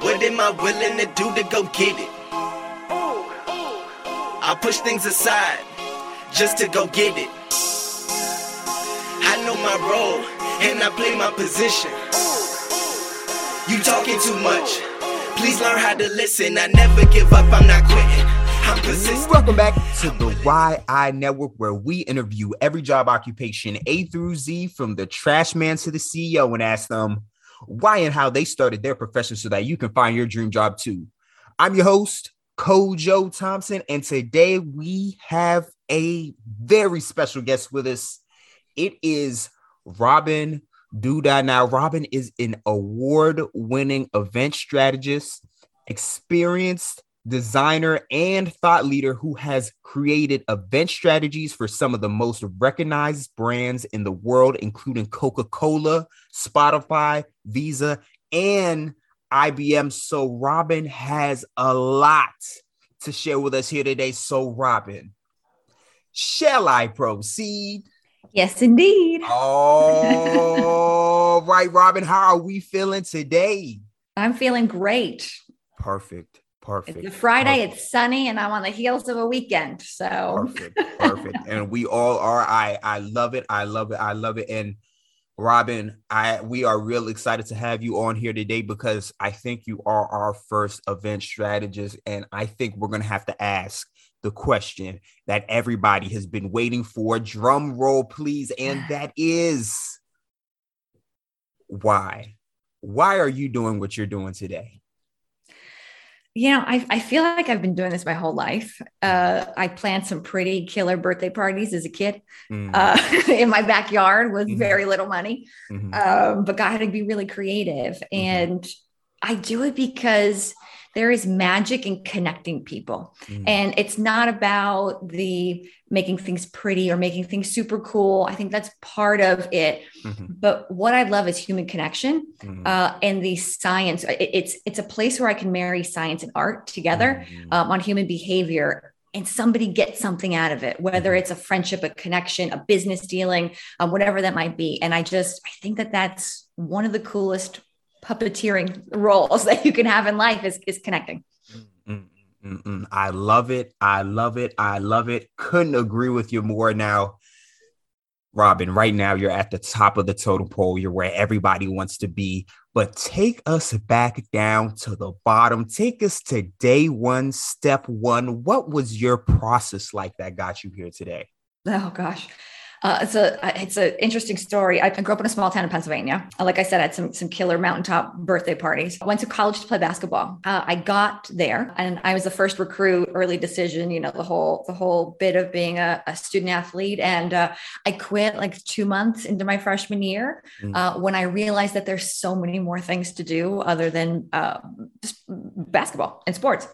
What am I willing to do to go get it? I push things aside just to go get it. I know my role and I play my position. You talking too much. Please learn how to listen. I never give up. I'm not quitting. I'm persistent. Welcome back to the Why I Network, where we interview every job occupation A through Z, from the trash man to the CEO, and ask them why and how they started their profession so that you can find your dream job too. I'm your host, Kojo Thompson, and today we have a very special guest with us. It is Robyn Duda. Now, Robyn is an award winning event strategist, experienced designer, and thought leader who has created event strategies for some of the most recognized brands in the world, including Coca Cola, Spotify, Visa, and IBM. So, Robyn has a lot to share with us here today. So, Robyn, shall I proceed? Yes, indeed. All right, Robyn, how are we feeling today? I'm feeling great. Perfect. Perfect. It's a Friday, perfect, it's sunny, and I'm on the heels of a weekend. So perfect. Perfect. and we all are. I I love it. I love it. I love it. And Robyn, I we are real excited to have you on here today because I think you are our first event strategist, and I think we're gonna have to ask the question that everybody has been waiting for. Drum roll, please, and that is why. Why are you doing what you're doing today? You know, I, I feel like I've been doing this my whole life. Uh, I planned some pretty killer birthday parties as a kid mm. uh, in my backyard with mm-hmm. very little money, mm-hmm. um, but got to be really creative. Mm-hmm. And I do it because there is magic in connecting people. Mm. And it's not about the making things pretty or making things super cool. I think that's part of it. Mm-hmm. But what I love is human connection mm-hmm. uh, and the science. It's it's a place where I can marry science and art together mm-hmm. um, on human behavior and somebody gets something out of it, whether mm-hmm. it's a friendship, a connection, a business dealing, um, whatever that might be. And I just, I think that that's one of the coolest puppeteering roles that you can have in life is, is connecting. Mm-mm. I love it. I love it. I love it. Couldn't agree with you more. Now, Robyn, right now you're at the top of the totem pole. You're where everybody wants to be. But take us back down to the bottom. Take us to day one, step one. What was your process like that got you here today? Oh, gosh. Uh, it's a it's an interesting story. I grew up in a small town in Pennsylvania. Like I said, I had some some killer mountaintop birthday parties. I went to college to play basketball. Uh, I got there, and I was the first recruit, early decision. You know the whole the whole bit of being a, a student athlete, and uh, I quit like two months into my freshman year mm. when I realized that there's so many more things to do other than uh, basketball and sports.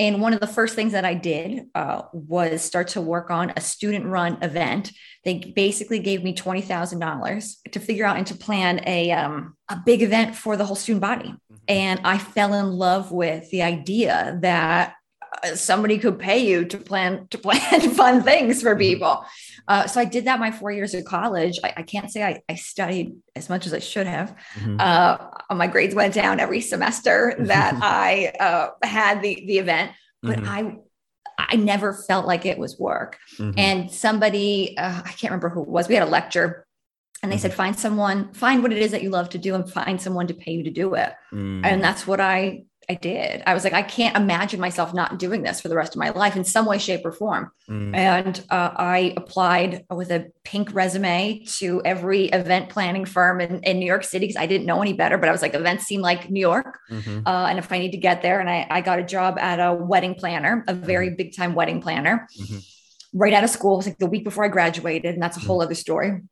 And one of the first things that I did uh, was start to work on a student run event. They basically gave me $20,000 to figure out and to plan a, um, a big event for the whole student body. Mm-hmm. And I fell in love with the idea that uh, somebody could pay you to plan to plan fun things for mm-hmm. people. Uh, so I did that my four years of college. I, I can't say I, I, studied as much as I should have. Mm-hmm. Uh, my grades went down every semester that I uh, had the the event, but mm-hmm. I I never felt like it was work. Mm-hmm. And somebody uh, I can't remember who it was. We had a lecture. And they said, mm-hmm. find someone, find what it is that you love to do and find someone to pay you to do it. And mm. that's what I I did. I was like, I can't imagine myself not doing this for the rest of my life in some way, shape, or form. Mm. And uh, I applied with a pink resume to every event planning firm in, in New York City because I didn't know any better. But I was like, events seem like New York. Mm-hmm. Uh, and if I need to get there, and I, I, got a job at a wedding planner, a very mm-hmm. big time wedding planner, mm-hmm. right out of school. It was like the week before I graduated. And that's a whole mm. other story.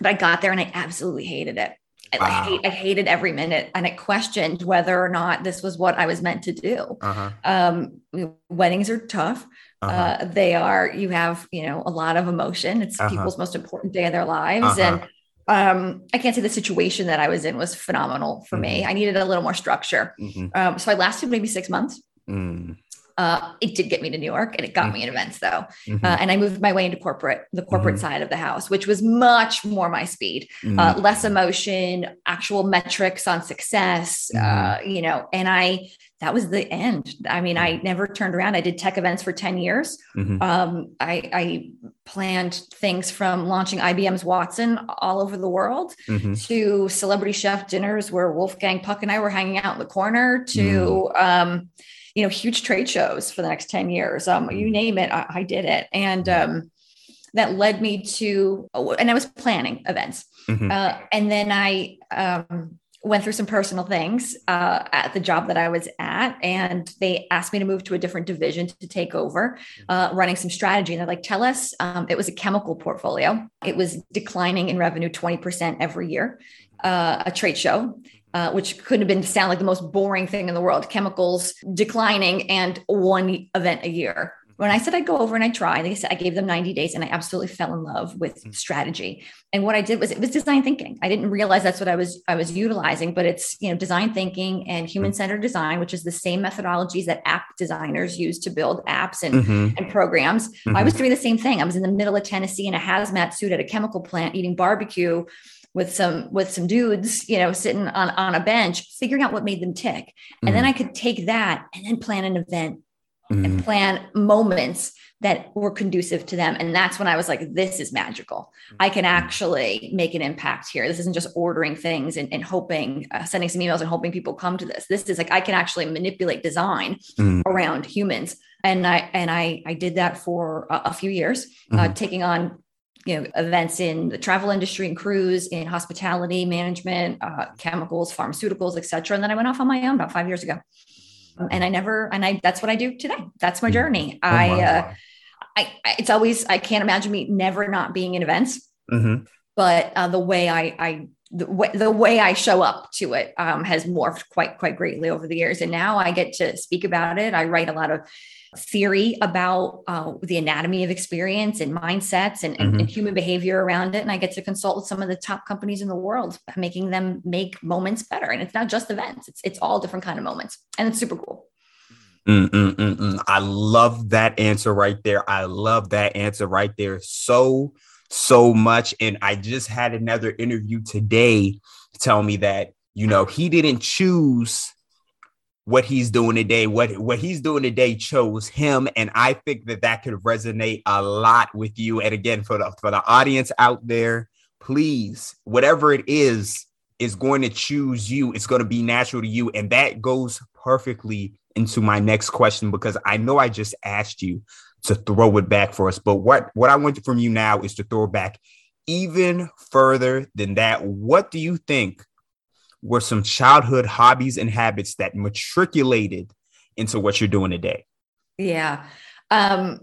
But I got there and I absolutely hated it. Wow. I, hate, I, hated every minute and I questioned whether or not this was what I was meant to do. Uh-huh. Um, weddings are tough. Uh-huh. Uh, they are, you have, you know, a lot of emotion. It's uh-huh. people's most important day of their lives. Uh-huh. And um, I can't say the situation that I was in was phenomenal for mm-hmm. me. I needed a little more structure. Mm-hmm. Um, so I lasted maybe six months. Mm. Uh, it did get me to New York and it got mm-hmm. me in events though. Mm-hmm. Uh, and I moved my way into corporate, the corporate mm-hmm. side of the house, which was much more my speed, uh, mm. less emotion, actual metrics on success, uh, mm-hmm. you know, and I, that was the end. I mean, I never turned around. I did tech events for 10 years. Mm-hmm. Um, I, I, planned things from launching IBM's Watson all over the world mm-hmm. to celebrity chef dinners where Wolfgang Puck and I were hanging out in the corner to, um, you know, huge trade shows for the next 10 years. Um, you mm. name it, I, I did it. And um, that led me to, and I was planning events. Mm-hmm. Uh, and then I, um, went through some personal things uh, at the job that I was at, and they asked me to move to a different division to take over, uh, running some strategy. And they're like, "Tell us." Um, it was a chemical portfolio. It was declining in revenue twenty percent every year. Uh, a trade show. Uh, which couldn't have been sound like the most boring thing in the world chemicals declining and one event a year when I said I'd go over and I tried, they said I gave them 90 days and I absolutely fell in love with mm-hmm. strategy. And what I did was it was design thinking. I didn't realize that's what I was I was utilizing, but it's you know design thinking and human centered design, which is the same methodologies that app designers use to build apps and, mm-hmm. and programs. Mm-hmm. I was doing the same thing. I was in the middle of Tennessee in a hazmat suit at a chemical plant eating barbecue with some with some dudes you know sitting on on a bench figuring out what made them tick and then mm-hmm. i could take that and then plan an event mm. and plan moments that were conducive to them. And that's when I was like, this is magical. I can mm. actually make an impact here. This isn't just ordering things and, and hoping, uh, sending some emails and hoping people come to this. This is like, I can actually manipulate design mm. around humans. And I, and I, I did that for a, a few years, uh, mm-hmm. uh, taking on you know events in the travel industry and cruise in hospitality management uh, chemicals pharmaceuticals etc and then i went off on my own about five years ago and I never, and I, that's what I do today. That's my journey. Oh, I, uh, I, it's always, I can't imagine me never not being in events, mm-hmm. but uh, the way I, I, the way, the way I show up to it um, has morphed quite, quite greatly over the years. And now I get to speak about it. I write a lot of theory about uh, the anatomy of experience and mindsets and, mm-hmm. and, human behavior around it. And I get to consult with some of the top companies in the world, making them make moments better. And it's not just events; it's it's all different kind of moments, and it's super cool. Mm-mm-mm-mm. I love that answer right there. I love that answer right there so so much. And I just had another interview today tell me that you know he didn't choose what he's doing today, what what he's doing today chose him, and I think that that could resonate a lot with you. And again, for the for the audience out there, please, whatever it is, is going to choose you. It's going to be natural to you, and that goes perfectly into my next question because I know I just asked you to throw it back for us, but what what I want from you now is to throw back even further than that. What do you think were some childhood hobbies and habits that matriculated into what you're doing today? Yeah. Um,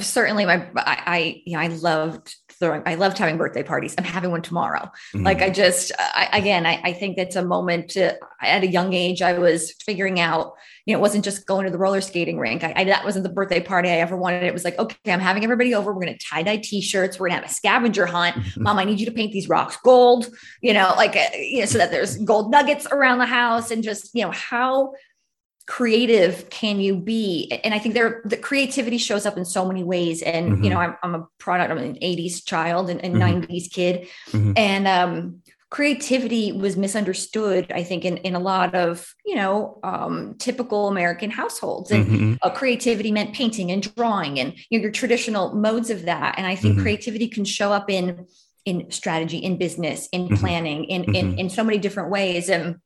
certainly my I, I you know I loved throwing I loved having birthday parties. I'm having one tomorrow. Mm-hmm. Like I just I, again I, I think it's a moment to at a young age I was figuring out you know it wasn't just going to the roller skating rink. I, I that wasn't the birthday party I ever wanted. It was like okay I'm having everybody over. We're gonna tie dye t-shirts. We're gonna have a scavenger hunt. Mom I need you to paint these rocks gold. You know like uh, you know so that there's gold nuggets around the house and just you know how creative can you be and i think there the creativity shows up in so many ways and mm-hmm. you know I'm, I'm, a product i'm an 80s child and, and mm-hmm. 90s kid mm-hmm. and um creativity was misunderstood i think in, in a lot of you know um, typical american households and mm-hmm. uh, creativity meant painting and drawing and you know, your traditional modes of that and i think mm-hmm. creativity can show up in in strategy in business in mm-hmm. planning in, in in so many different ways and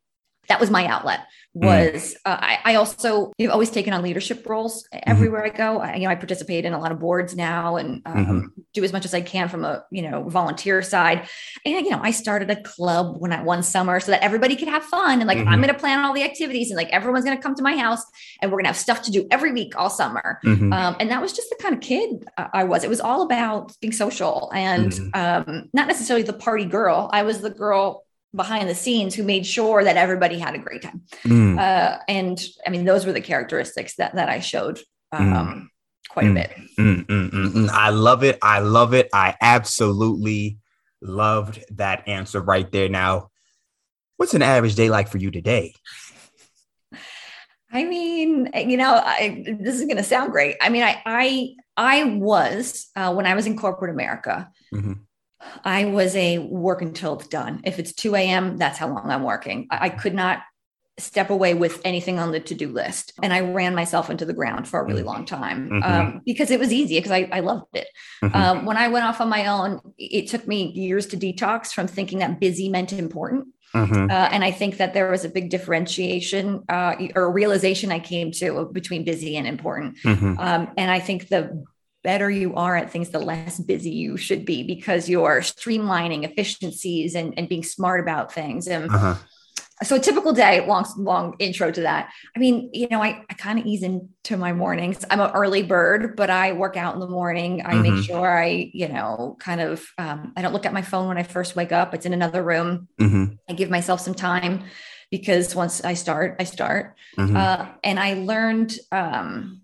that was my outlet Mm. was uh, I, I, also have always taken on leadership roles mm-hmm. everywhere mm-hmm. I go. I, you know, I participate in a lot of boards now and um, mm-hmm. do as much as I can from a you know volunteer side. And you know, I started a club when I one summer so that everybody could have fun and like mm-hmm. I'm going to plan all the activities and like everyone's going to come to my house and we're going to have stuff to do every week all summer. Mm-hmm. Um, and that was just the kind of kid I was. It was all about being social and mm-hmm. um, not necessarily the party girl. I was the girl behind the scenes who made sure that everybody had a great time. Mm. Uh, and I mean, those were the characteristics that that I showed um, mm. quite mm. a bit. Mm, mm, mm, I love it. I love it. I absolutely loved that answer right there. Now, what's an average day like for you today? I mean, you know, I, this is going to sound great. I mean, I I I was uh, when I was in corporate America. Mm-hmm. I was a work until it's done. If it's 2 a.m., that's how long I'm working. I, I could not step away with anything on the to-do list and i ran myself into the ground for a really mm-hmm. long time mm-hmm. um, because it was easy because I, I, loved it mm-hmm. um, when i went off on my own it took me years to detox from thinking that busy meant important Mm-hmm. Uh, and I think that there was a big differentiation uh, or realization I came to between busy and important. Mm-hmm. Um, and I think the better you are at things, the less busy you should be because you're streamlining efficiencies and, and being smart about things. And uh-huh so a typical day long long intro to that i mean you know i, I kind of ease into my mornings i'm an early bird but i work out in the morning i mm-hmm. make sure i you know kind of um, i don't look at my phone when i first wake up it's in another room mm-hmm. i give myself some time because once i start i start mm-hmm. uh, and i learned um,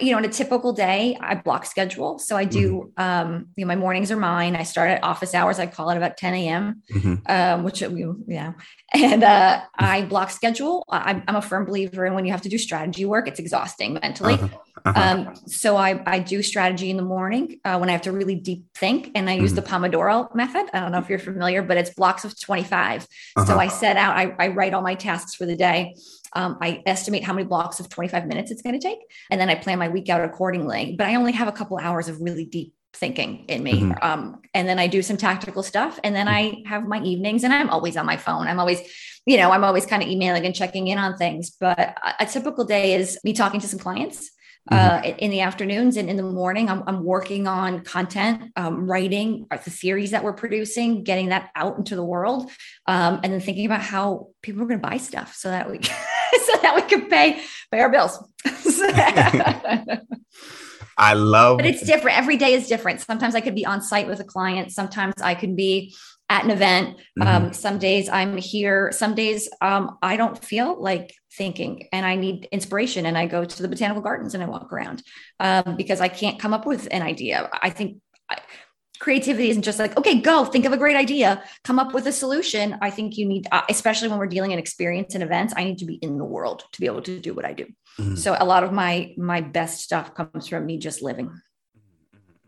you know, in a typical day, I block schedule. So I do, mm-hmm. um, you know, my mornings are mine. I start at office hours. I call it about 10 a.m., mm-hmm. um, which, you know, and uh, I block schedule. I, am a firm believer in when you have to do strategy work, it's exhausting mentally. Uh-huh. Uh-huh. Um, so I, I do strategy in the morning uh, when I have to really deep think, and I use mm-hmm. the Pomodoro method. I don't know if you're familiar, but it's blocks of 25. Uh-huh. So I set out, I, I write all my tasks for the day. Um, I estimate how many blocks of 25 minutes it's going to take, and then I plan my week out accordingly. But I only have a couple hours of really deep thinking in me. Mm-hmm. Um, and then I do some tactical stuff. And then I have my evenings and I'm always on my phone. I'm always, you know, I'm always kind of emailing and checking in on things. But a, a typical day is me talking to some clients. Uh, mm-hmm. in the afternoons and in the morning, I'm, I'm working on content, um, writing the series that we're producing, getting that out into the world, um, and then thinking about how people are going to buy stuff so that we so that we can pay pay our bills. I love But it's different. Every day is different. Sometimes I could be on site with a client. Sometimes I can be at an event. Mm-hmm. Um, some days I'm here. Some days um, I don't feel like thinking and I need inspiration. And I go to the botanical gardens and I walk around um, because I can't come up with an idea. I think I, creativity isn't just like okay go think of a great idea come up with a solution i think you need uh, especially when we're dealing in experience and events i need to be in the world to be able to do what i do mm-hmm. so a lot of my my best stuff comes from me just living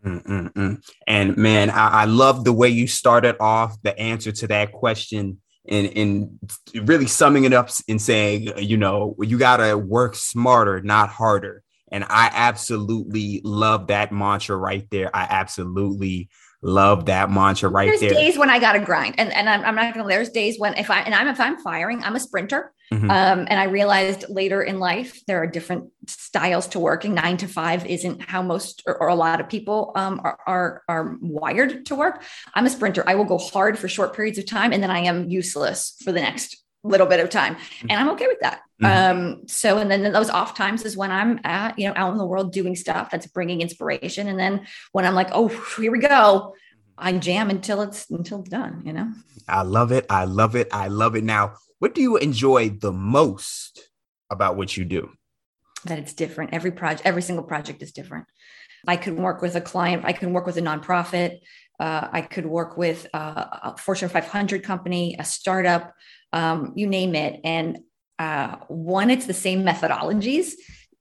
Mm-mm-mm. And man, I, I, love the way you started off the answer to that question and, and really summing it up and saying, uh, you know, you got to work smarter, not harder. And I absolutely love that mantra right there. I absolutely love that mantra right there's there. There's days when I got to grind, and and I'm, I'm not gonna. There's days when if I and I'm if I'm firing, I'm a sprinter. Mm-hmm. Um, and I realized later in life there are different styles to working. Nine to five isn't how most or, or a lot of people um, are, are are wired to work. I'm a sprinter. I will go hard for short periods of time, and then I am useless for the next little bit of time and i'm okay with that mm-hmm. um so and then those off times is when i'm at you know out in the world doing stuff that's bringing inspiration. And then when i'm like oh here we go i jam until it's until it's done you know? I love it. I love it. I love it. Now what do you enjoy the most about what you do? That it's different. Every project every single project is different. I can work with a client i can work with a nonprofit uh, I could work with a Fortune 500 company, a startup, um, you name it. And uh, one, it's the same methodologies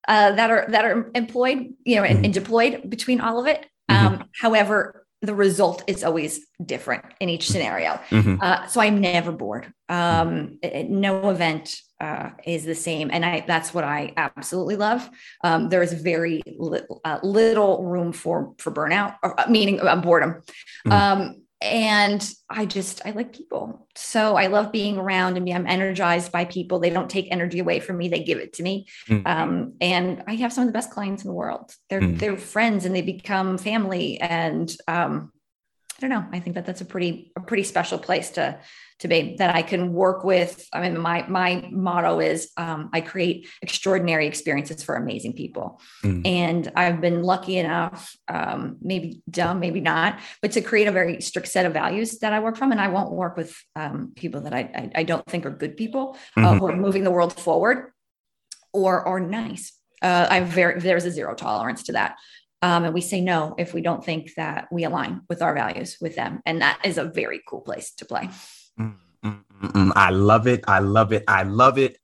uh, that are that are employed, you know, and, and mm-hmm. deployed between all of it. Mm-hmm. Um, however, the result is always different in each scenario. Mm-hmm. Uh, so I'm never bored. Um, it, no event uh, is the same, and I that's what I absolutely love. Um, there is very little, uh, little room for for burnout, or, uh, meaning uh, boredom. Mm-hmm. Um, and I just I like people. So I love being around and I'm energized by people. They don't take energy away from me; they give it to me. Mm. Um, and I have some of the best clients in the world. They're mm. they're friends and they become family. And um, I don't know. I think that that's a pretty a pretty special place to to be that I can work with. I mean, my my motto is um, I create extraordinary experiences for amazing people, mm. and I've been lucky enough, um, maybe dumb, maybe not, but to create a very strict set of values that I work from, and I won't work with um, people that I, I, I don't think are good people mm-hmm. uh, who are moving the world forward or are nice. Uh, I'm very there's a zero tolerance to that. Um, and we say no if we don't think that we align with our values with them. And that is a very cool place to play. I love it. I love it. I love it.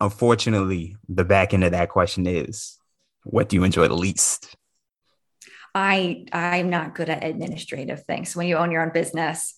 unfortunately, the back end of that question is what do you enjoy the least? I I'm not good at administrative things. When you own your own business,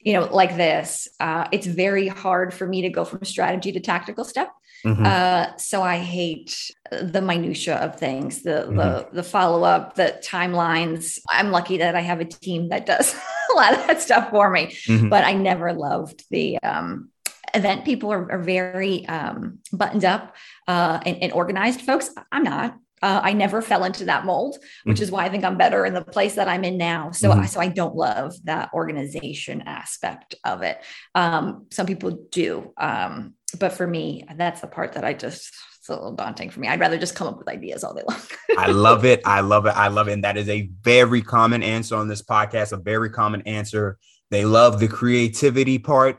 you know, like this, uh, it's very hard for me to go from strategy to tactical step. Mm-hmm. Uh, so I hate the minutia of things, the mm-hmm. the the follow up, the timelines. I'm lucky that I have a team that does a lot of that stuff for me, mm-hmm. but I never loved the um, event people are, are very um, buttoned up uh, and, and, organized folks. I'm not. Uh, I never fell into that mold, which mm-hmm. is why I think I'm better in the place that I'm in now. So, mm-hmm. I, so I don't love that organization aspect of it. Um, some people do, um, but for me, that's the part that I just it's a little daunting for me. I'd rather just come up with ideas all day long. I love it. I love it. I love it. And that is a very common answer on this podcast. A very common answer. They love the creativity part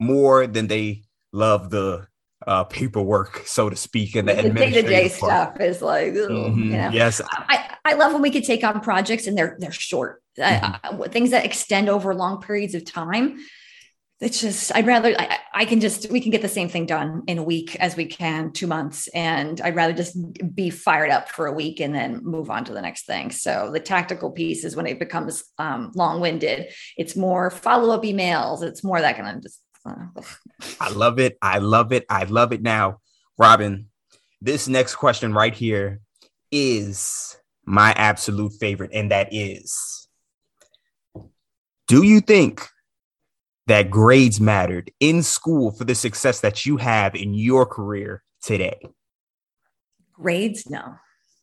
more than they love the uh, paperwork, so to speak, and the, the day-to-day stuff is like, mm-hmm. you know? yes. I, I love when we could take on projects and they're they're short, mm-hmm. uh, things that extend over long periods of time. It's just I'd rather I, I can just we can get the same thing done in a week as we can two months, and I'd rather just be fired up for a week and then move on to the next thing. So the tactical piece is when it becomes um, long-winded. It's more follow-up emails. It's more that kind of just I love it. I love it. I love it. Now, Robyn, this next question right here is my absolute favorite, and that is Do you think that grades mattered in school for the success that you have in your career today? Grades? No,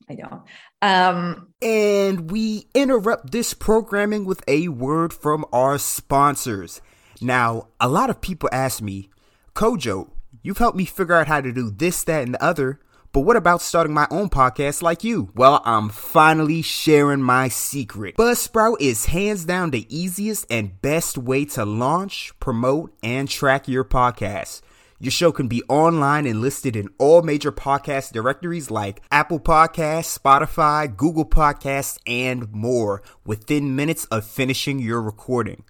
I don't. Um, and we interrupt this programming with a word from our sponsors. Now, a lot of people ask me, Kojo, you've helped me figure out how to do this, that, and the other. But what about starting my own podcast like you? Well, I'm finally sharing my secret. Buzzsprout is hands down the easiest and best way to launch, promote, and track your podcast. Your show can be online and listed in all major podcast directories like Apple Podcasts, Spotify, Google Podcasts, and more within minutes of finishing your recording.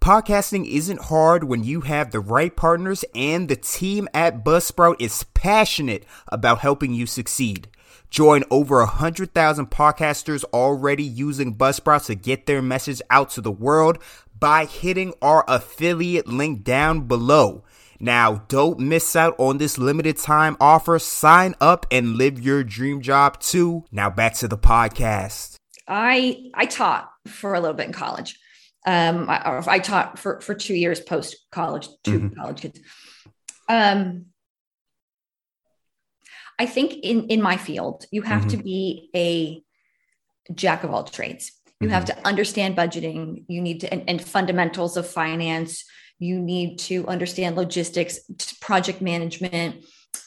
Podcasting isn't hard when you have the right partners, and the team at Buzzsprout is passionate about helping you succeed. Join over 100,000 podcasters already using Buzzsprout to get their message out to the world by hitting our affiliate link down below. Now, don't miss out on this limited time offer. Sign up and live your dream job too. Now, back to the podcast. I I taught for a little bit in college. Um, I, I taught for, for two years post college, 2 mm-hmm. college kids. Um, I think in, in my field, you have mm-hmm. to be a jack of all trades. You mm-hmm. have to understand budgeting. You need to, and, and fundamentals of finance. You need to understand logistics, project management,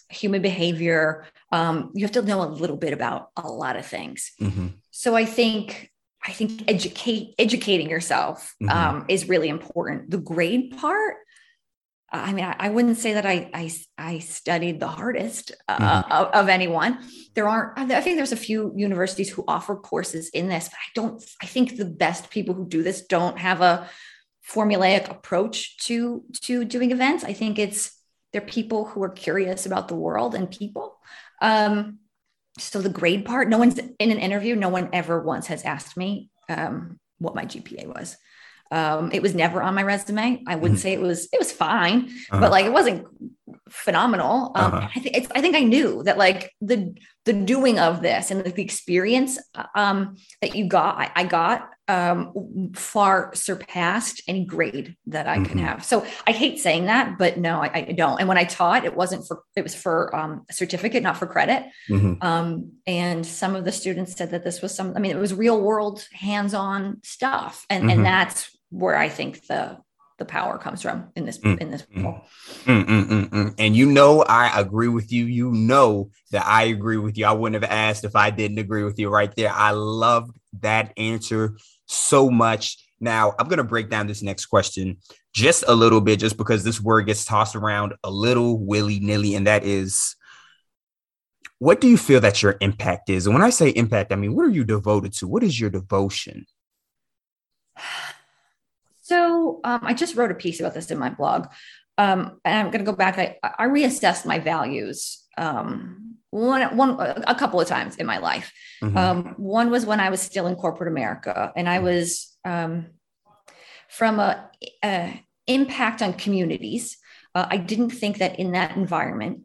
human behavior. Um, you have to know a little bit about a lot of things. Mm-hmm. So I think I think educate educating yourself mm-hmm. um, is really important. The grade part, I mean, I, I, wouldn't say that I I, I studied the hardest uh, mm-hmm. of, of, anyone. There aren't. I think there's a few universities who offer courses in this, but I don't. I think the best people who do this don't have a formulaic approach to to doing events. I think it's they're people who are curious about the world and people. Um, so the grade part, no one's in an interview, no one ever once has asked me um, what my GPA was. Um, it was never on my resume. I wouldn't mm-hmm. say it was, it was fine, uh-huh. but like it wasn't phenomenal. Um, uh-huh. I think I think I knew that like the the doing of this and like, the experience um, that you got, I, I got um, far surpassed any grade that I mm-hmm. can have. So I hate saying that, but no, I, I, don't. And when I taught, it wasn't for it was for um, a certificate, not for credit. Mm-hmm. Um, and some of the students said that this was some. I mean, it was real world, hands on stuff, and mm-hmm. and that's where I think the the power comes from in this mm, in this mm, mm, mm, mm, and you know i agree with you you know that i agree with you i wouldn't have asked if i didn't agree with you right there i loved that answer so much now i'm going to break down this next question just a little bit just because this word gets tossed around a little willy-nilly and that is what do you feel that your impact is and when i say impact i mean what are you devoted to what is your devotion so um, I just wrote a piece about this in my blog. Um, and I'm going to go back. I, I reassessed my values um, one, one, a couple of times in my life. Mm-hmm. Um, one was when I was still in corporate America, and I was um, from a, a, impact on communities. Uh, I didn't think that in that environment,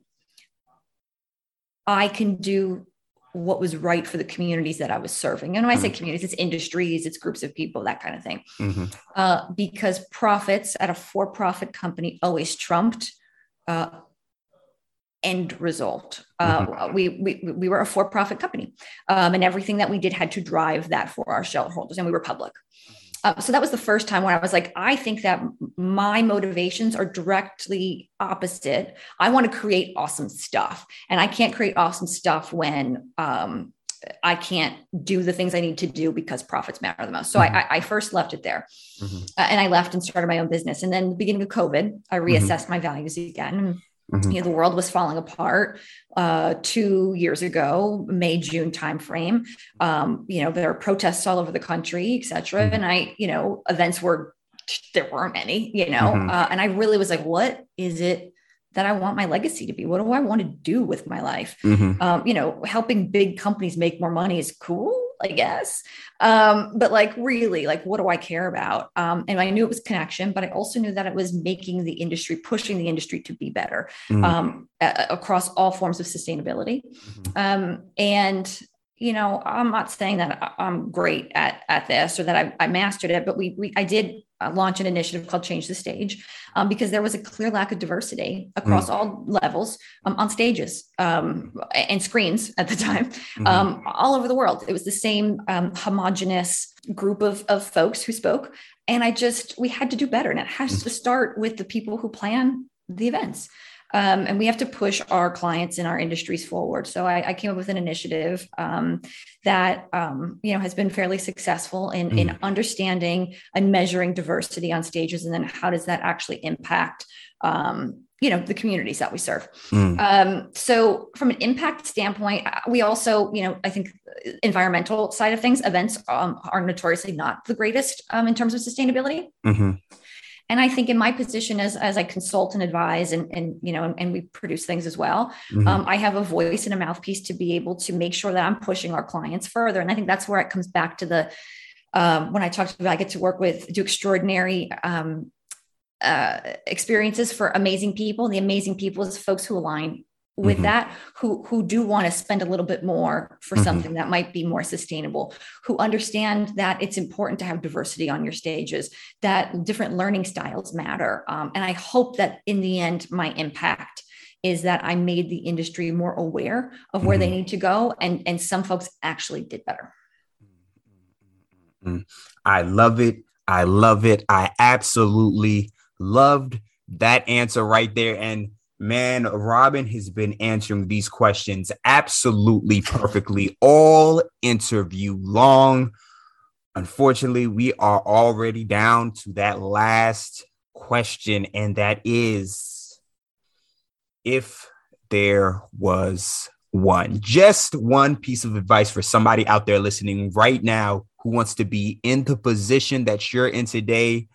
I can do what was right for the communities that I was serving. And when I say mm-hmm. communities, it's industries, it's groups of people, that kind of thing. Mm-hmm. Uh, because profits at a for profit company always trumped uh, end result. Uh, mm-hmm. we, we, we were a for profit company, um, and everything that we did had to drive that for our shareholders, and we were public. Uh, so that was the first time when I was like, I think that my motivations are directly opposite. I want to create awesome stuff, and I can't create awesome stuff when um, I can't do the things I need to do because profits matter the most. So mm-hmm. I, I, first left it there, mm-hmm. uh, and I left and started my own business. And then the beginning of COVID, I mm-hmm. reassessed mm-hmm. my values again. Mm-hmm. You know, the world was falling apart uh, two years ago, May June timeframe. Um, you know, there are protests all over the country, et cetera. Mm-hmm. And I, you know, events were there weren't any. You know, mm-hmm. uh, and I really was like, what is it that I want my legacy to be? What do I want to do with my life? Mm-hmm. Um, you know, helping big companies make more money is cool I guess. Um, but like, really, like, what do I care about? Um, and I knew it was connection, but I also knew that it was making the industry, pushing the industry to be better mm-hmm. um, a- across all forms of sustainability. Mm-hmm. Um, and you know, I'm not saying that I'm great at at this or that I, I mastered it, but we, we I did uh, launch an initiative called Change the Stage um, because there was a clear lack of diversity across mm. all levels um, on stages um, and screens at the time. Um, all over the world. It was the same um, homogenous group of, of folks who spoke. And I just, we had to do better. And it has mm. to start with the people who plan the events. Um, and we have to push our clients in our industries forward. So I, I came up with an initiative um, that um, you know has been fairly successful in, mm. in understanding and measuring diversity on stages, and then how does that actually impact um, you know the communities that we serve. Mm. Um, so from an impact standpoint, uh, we also you know I think environmental side of things, events um, are notoriously not the greatest in terms of sustainability. Mm-hmm and i think in my position as as i consult and advise and and you know and, and we produce things as well mm-hmm. um, i have a voice and a mouthpiece to be able to make sure that i'm pushing our clients further and i think that's where it comes back to the um, when i talked about i get to work with do extraordinary um, uh, experiences for amazing people the amazing people is folks who align with mm-hmm. that who who do want to spend a little bit more for mm-hmm. something that might be more sustainable who understand that it's important to have diversity on your stages that different learning styles matter um, and i hope that in the end my impact is that i made the industry more aware of where mm-hmm. they need to go and and some folks actually did better mm-hmm. i love it i love it i absolutely loved that answer right there and Man, Robyn has been answering these questions absolutely perfectly all interview long. Unfortunately, we are already down to that last question, and that is if there was one, just one piece of advice for somebody out there listening right now who wants to be in the position that you're in today,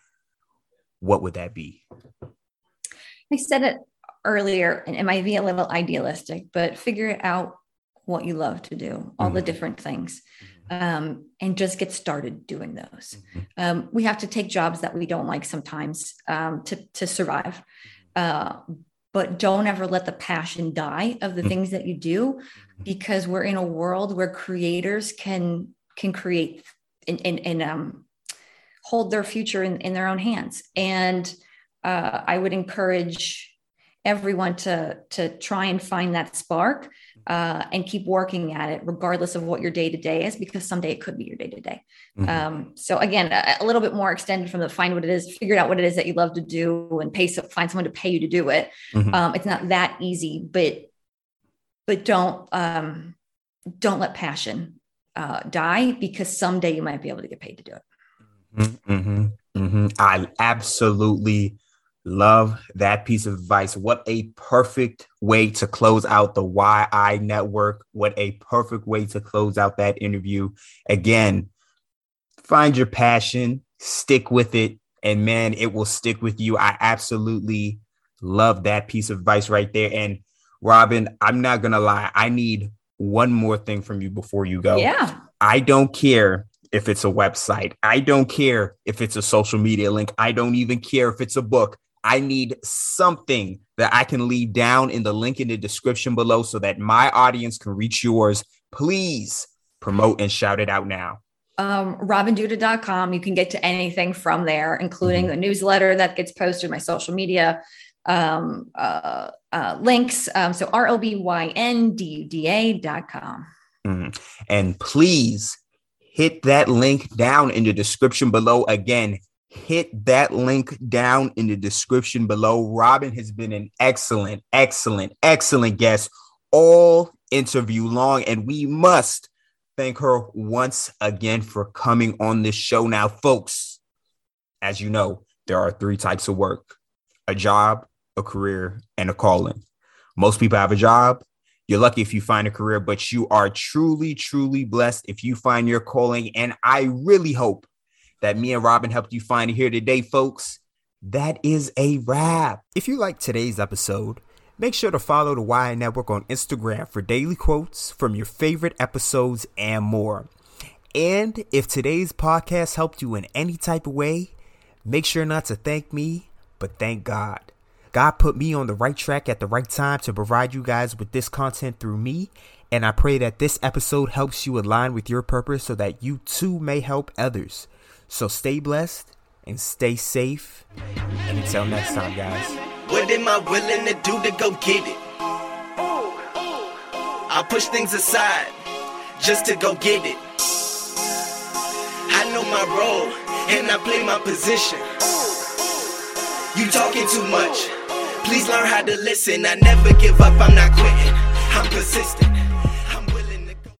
what would that be? I said it earlier, and it might be a little idealistic, but figure out what you love to do, all mm-hmm. the different things, mm-hmm. um, and just get started doing those. Mm-hmm. Um, we have to take jobs that we don't like sometimes um, to, to survive. Mm-hmm. Uh, but don't ever let the passion die of the things that you do because we're in a world where creators can can create and, and, and um, hold their future in, in their own hands and uh, i would encourage everyone to to try and find that spark uh, and keep working at it regardless of what your day to day is because someday it could be your day to day so again a, a, little bit more extended from the find what it is figure out what it is that you love to do and pay so, find someone to pay you to do it. Mm-hmm. um, it's not that easy but but don't um, don't let passion uh, die because someday you might be able to get paid to do it. Mm-hmm, mm-hmm, mm-hmm. i absolutely Love that piece of advice. What a perfect way to close out the Why I network. What a perfect way to close out that interview. Again, find your passion, stick with it, and man, it will stick with you. I absolutely love that piece of advice right there. And Robyn, I'm not gonna lie. I need one more thing from you before you go. Yeah. I don't care if it's a website. I don't care if it's a social media link. I don't even care if it's a book. I need something that I can leave down in the link in the description below so that my audience can reach yours. Please promote and shout it out now. Um, robynduda.com. You can get to anything from there, including mm-hmm. the newsletter that gets posted, my social media um, uh, uh, links. Um, so R O B Y N D U D A.com. Mm-hmm. And please hit that link down in the description below. Again, hit that link down in the description below. Robyn has been an excellent, excellent, excellent guest all interview long, and we must thank her once again for coming on this show. Now, folks, as you know, there are three types of work a job, a career, and a calling. Most people have a job. You're lucky if you find a career, but you are truly, truly blessed if you find your calling. And I really hope that me and Robyn helped you find here today, folks. That is a wrap. If you like today's episode, make sure to follow the Why I Network on Instagram for daily quotes from your favorite episodes and more. And if today's podcast helped you in any type of way, make sure not to thank me, but thank God. God put me on the right track at the right time to provide you guys with this content through me. And I pray that this episode helps you align with your purpose so that you too may help others. So stay blessed and stay safe. And until next time, guys. What am I willing to do to go get it? I push things aside just to go get it. I know my role and I play my position. You talking too much. Please learn how to listen. I never give up, I'm not quitting. I'm persistent.